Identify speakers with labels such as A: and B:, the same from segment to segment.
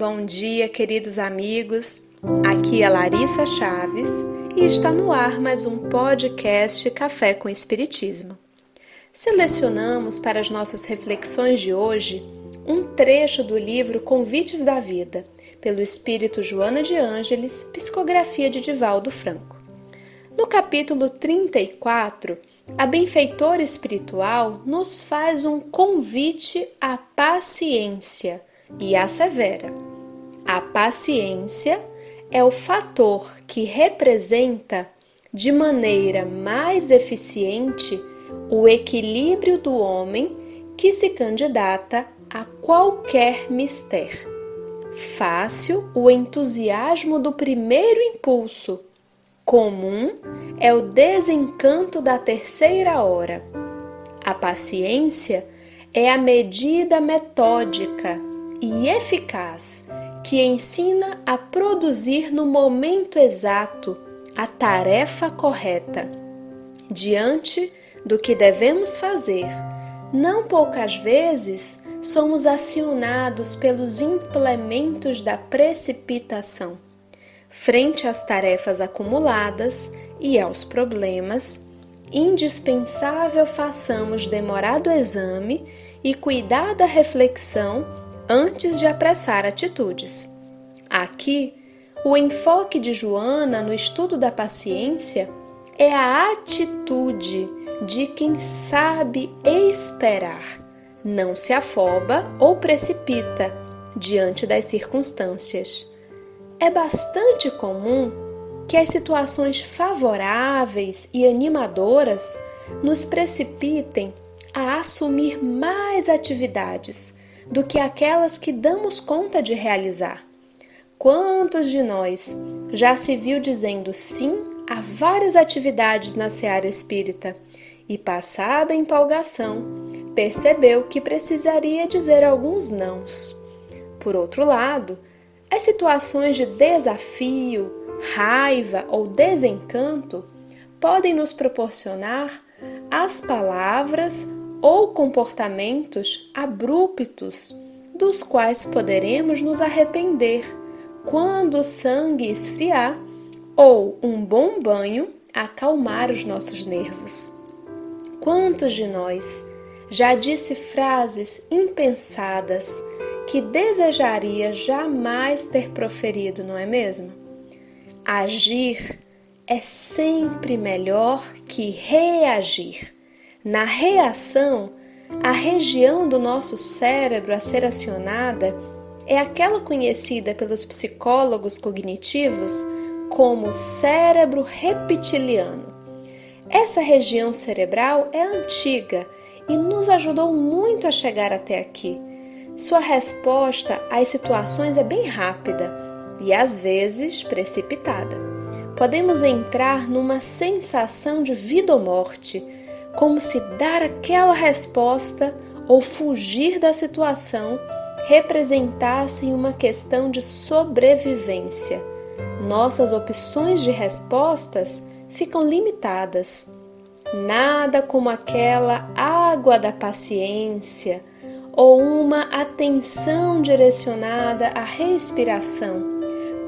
A: Bom dia, queridos amigos. Aqui é Larissa Chaves e está no ar mais um podcast Café com Espiritismo. Selecionamos para as nossas reflexões de hoje um trecho do livro Convites da Vida, pelo espírito Joana de Ângeles, psicografia de Divaldo Franco. No capítulo 34, a benfeitora espiritual nos faz um convite à paciência e assevera: a paciência é o fator que representa de maneira mais eficiente o equilíbrio do homem que se candidata a qualquer mistério. Fácil o entusiasmo do primeiro impulso, comum é o desencanto da terceira hora. A paciência é a medida metódica e eficaz que ensina a produzir no momento exato a tarefa correta. Diante do que devemos fazer, não poucas vezes somos acionados pelos implementos da precipitação. Frente às tarefas acumuladas e aos problemas, indispensável façamos demorado exame e cuidada reflexão antes de apressar atitudes. Aqui, o enfoque de Joana no estudo da paciência é a atitude de quem sabe esperar, não se afoba ou precipita diante das circunstâncias. É bastante comum que as situações favoráveis e animadoras nos precipitem a assumir mais atividades do que aquelas que damos conta de realizar. Quantos de nós já se viu dizendo sim a várias atividades na seara espírita e, passada a empolgação, percebeu que precisaria dizer alguns nãos? Por outro lado, as situações de desafio, raiva ou desencanto podem nos proporcionar as palavras ou comportamentos abruptos dos quais poderemos nos arrepender quando o sangue esfriar ou um bom banho acalmar os nossos nervos. Quantos de nós já disse frases impensadas que desejaria jamais ter proferido, não é mesmo? Agir é sempre melhor que reagir. Na reação, a região do nosso cérebro a ser acionada é aquela conhecida pelos psicólogos cognitivos como cérebro reptiliano. Essa região cerebral é antiga e nos ajudou muito a chegar até aqui. Sua resposta às situações é bem rápida e às vezes precipitada. Podemos entrar numa sensação de vida ou morte como se dar aquela resposta ou fugir da situação representassem uma questão de sobrevivência. Nossas opções de respostas ficam limitadas. Nada como aquela água da paciência ou uma atenção direcionada à respiração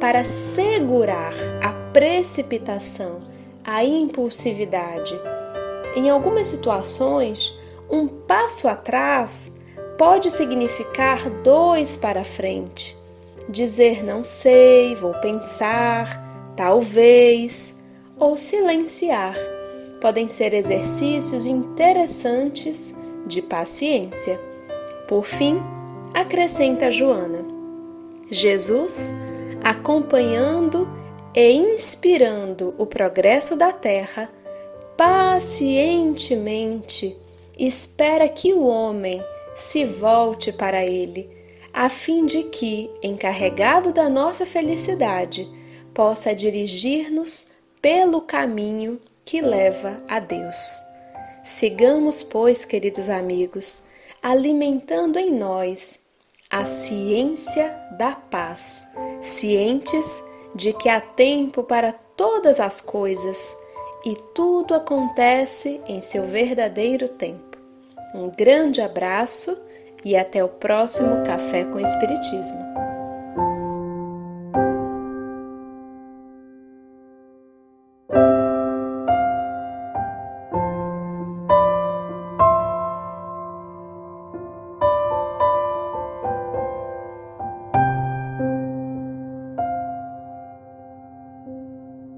A: para segurar a precipitação, a impulsividade em algumas situações, um passo atrás pode significar dois para frente. Dizer não sei, vou pensar, talvez, ou silenciar podem ser exercícios interessantes de paciência. Por fim, acrescenta Joana: Jesus, acompanhando e inspirando o progresso da terra, pacientemente espera que o homem se volte para ele, a fim de que, encarregado da nossa felicidade, possa dirigir-nos pelo caminho que leva a Deus. Sigamos, pois, queridos amigos, alimentando em nós a ciência da paz, cientes de que há tempo para todas as coisas e tudo acontece em seu verdadeiro tempo. Um grande abraço e até o próximo Café com Espiritismo.